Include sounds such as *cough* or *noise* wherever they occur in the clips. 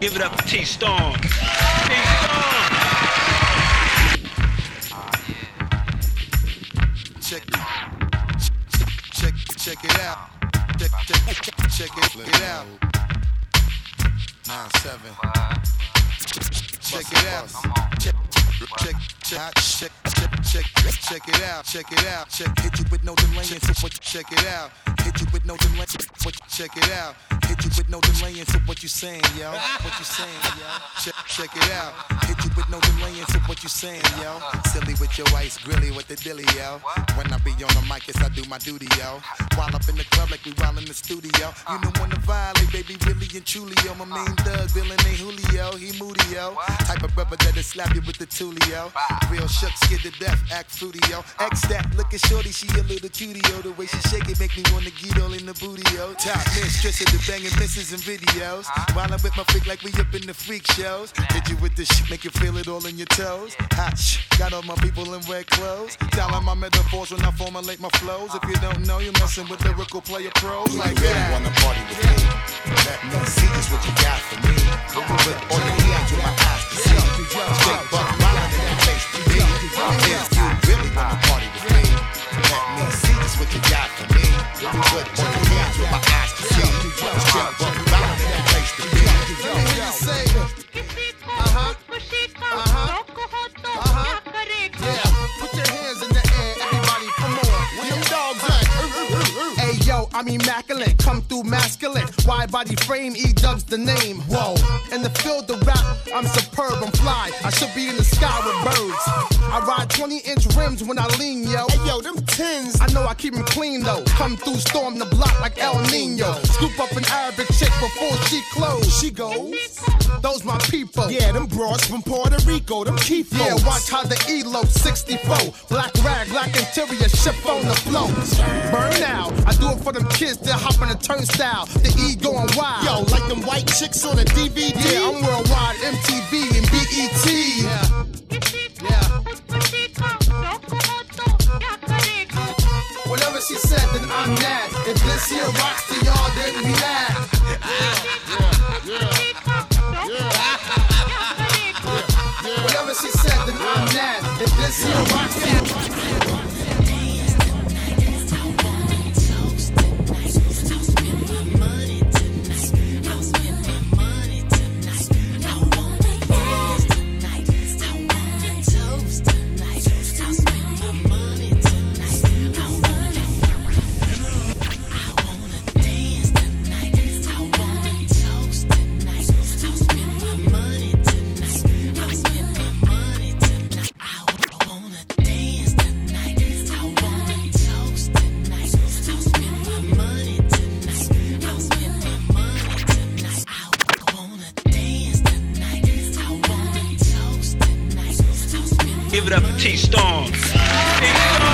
Give it up for T Storm. T Storm. Check it. Check check it out. Check check check it, it out. Nine seven. Check it out. Check check check check check check it out. Check it out. Check hit you with no delay check it out. Hit you with no delay. Check it out. Hit you with no delay so what you saying, yo? What you saying, yo? Check check it out. Hit you with no delay so what you saying, yo? Silly with your ice grilly with the dilly, yo. When I be on the mic, yes I do my duty, yo. While up in the club like we while in the studio. You know when to violate, baby, really and truly, yo. My main thug, villain ain't Julio, he moody, yo. Type of rubber that'll slap you with the tulio. Real shook, scared to death, act fruity, yo. X that, looking shorty, she a little cutie, yo. The way she shake it make me wanna get all in the booty, yo. Top mistress of the banging misses and videos. While I'm with my freak like we up in the freak shows. Hit you with the shit, make you feel it all in your toes. Hot shh, got all my people in red clothes. Telling my metaphors when I formulate my flows. If you don't know, you're messing with lyrical player pros like that. wanna party with me. Let me see just what you got for me. Put all your hands I'm immaculate, come through masculine. Wide body frame, E dubs the name. Whoa, in the field of rap, I'm superb, I'm fly. I should be in the sky with birds. I ride 20 inch rims when I lean, yo. Hey yo, them tins. I know I keep them clean though. Come through, storm the block like El Nino. Scoop up an Arabic chick before she close. She goes. Those my people. Yeah, them broads from Puerto Rico, them keep Yeah, watch how the elope 64. Black rag, black interior, ship on the flow. Burn out. I do it for them kids that hop on the turnstile. The E going wild. Yo, like them white chicks on the DVD. Yeah, I'm worldwide, MTV and BET. Yeah. Yeah. Whatever she said, then I'm mad. If this here rocks to y'all, then we laugh. Whatever she said, then I'm mad. If this here rocks to Give it up for T Storm. T Storm.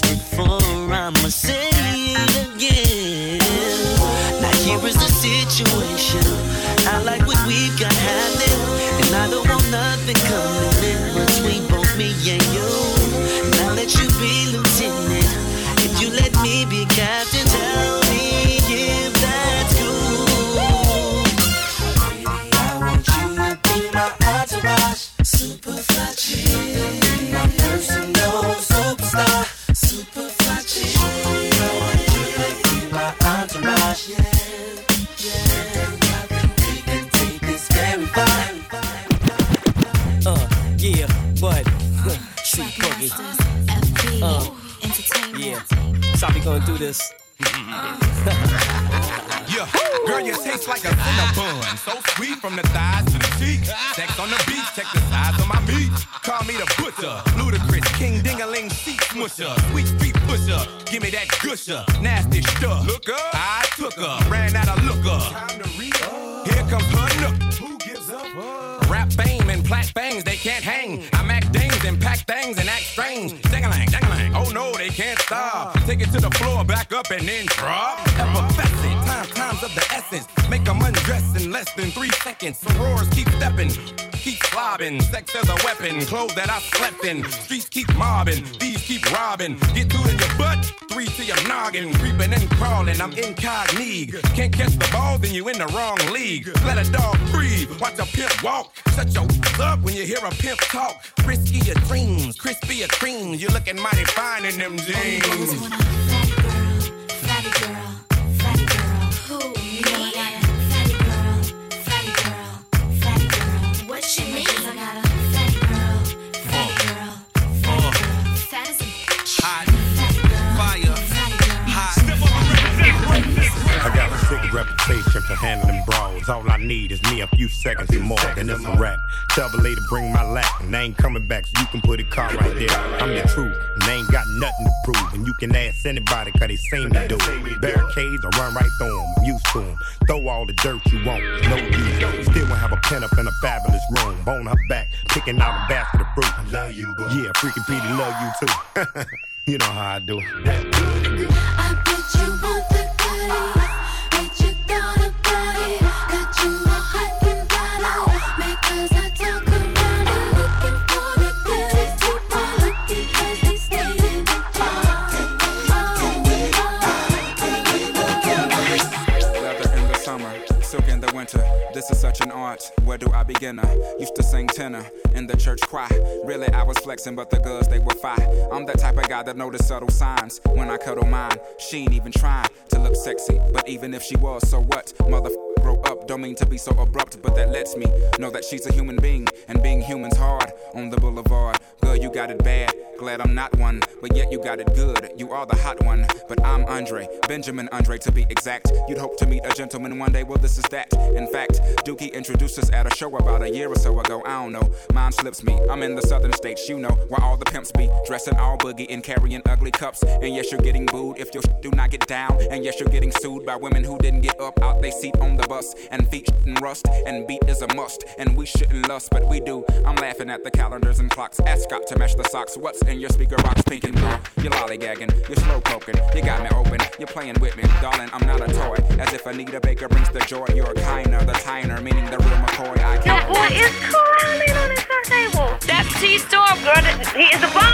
Before, I'ma say it again. Now here is the situation. I like what we've got gonna do this. *laughs* Yeah, girl, you taste like a cinnabon. So sweet from the thighs to the cheeks. Sex on the beach, check the size of my meat. Call me the butcher, Ludacris, king dingaling, seat smusher, sweet street pusher. Give me that gusher, nasty stuff. Look up, I took her, ran out of looker. Time to re Here comes her nook. Who gives up? Rap fame and plat bangs, they can't hang. I mac dings and pack things and act strange. Dangalang, oh no, they can't stop. Take it to the floor, back up and then drop. Effervescent, time, times of the essence. Make them undress in less than three seconds. Sorors keep stepping, keep slobbing. Sex as a weapon, clothes that I slept in. Streets keep mobbing, thieves keep robbing. Get two in your butt, three to your noggin. Creeping and crawling, I'm incognito. Can't catch the ball, then you in the wrong league. Let a dog breathe, watch a pimp walk. Shut your up when you hear a pimp talk. Risky your dreams, crispy your creams. You're looking mighty fine in them jeans. Fatty girl, fatty All I need is me a few seconds and more, then it's a wrap. Tell the lady bring my lap, and they ain't coming back, so you can put a car right there. I'm the truth, and they ain't got nothing to prove. And you can ask anybody, cause they seen me do it. Barricades, I run right through them, I'm used to them. Throw all the dirt you want, no use. Still won't have a pen up in a fabulous room. Bone her back, picking out a basket of fruit. I love you, bro. Yeah, freaking Petey love you too. *laughs* you know how I do. I bet you want Where do I begin? I used to sing tenor in the church choir. Really, I was flexing, but the girls they were fine. I'm that type of guy that notice subtle signs when I cuddle mine. She ain't even trying to look sexy, but even if she was, so what? Mother grow up, don't mean to be so abrupt, but that lets me know that she's a human being, and being human's hard on the boulevard. Girl, you got it bad. Glad I'm not one, but yet you got it good. You are the hot one, but I'm Andre, Benjamin Andre to be exact. You'd hope to meet a gentleman one day, well, this is that. In fact, Dookie introduced us at a show about a year or so ago. I don't know, mine slips me. I'm in the southern states, you know, where all the pimps be dressing all boogie and carrying ugly cups. And yes, you're getting booed if your do not get down. And yes, you're getting sued by women who didn't get up out they seat on the bus. And feet and rust, and beat is a must. And we shouldn't lust, but we do. I'm laughing at the calendars and clocks. Ask Scott to match the socks. What's in your speaker box, pink and blue? You're lollygagging, you're slow poking, you got me open, you're playing with me, darling. I'm not a toy. As if Anita Baker brings the joy. You're a kinder, the tiner, meaning the real McCoy. I can't. boy is crawling on his turntable. That's T Storm, girl. He is a bomb.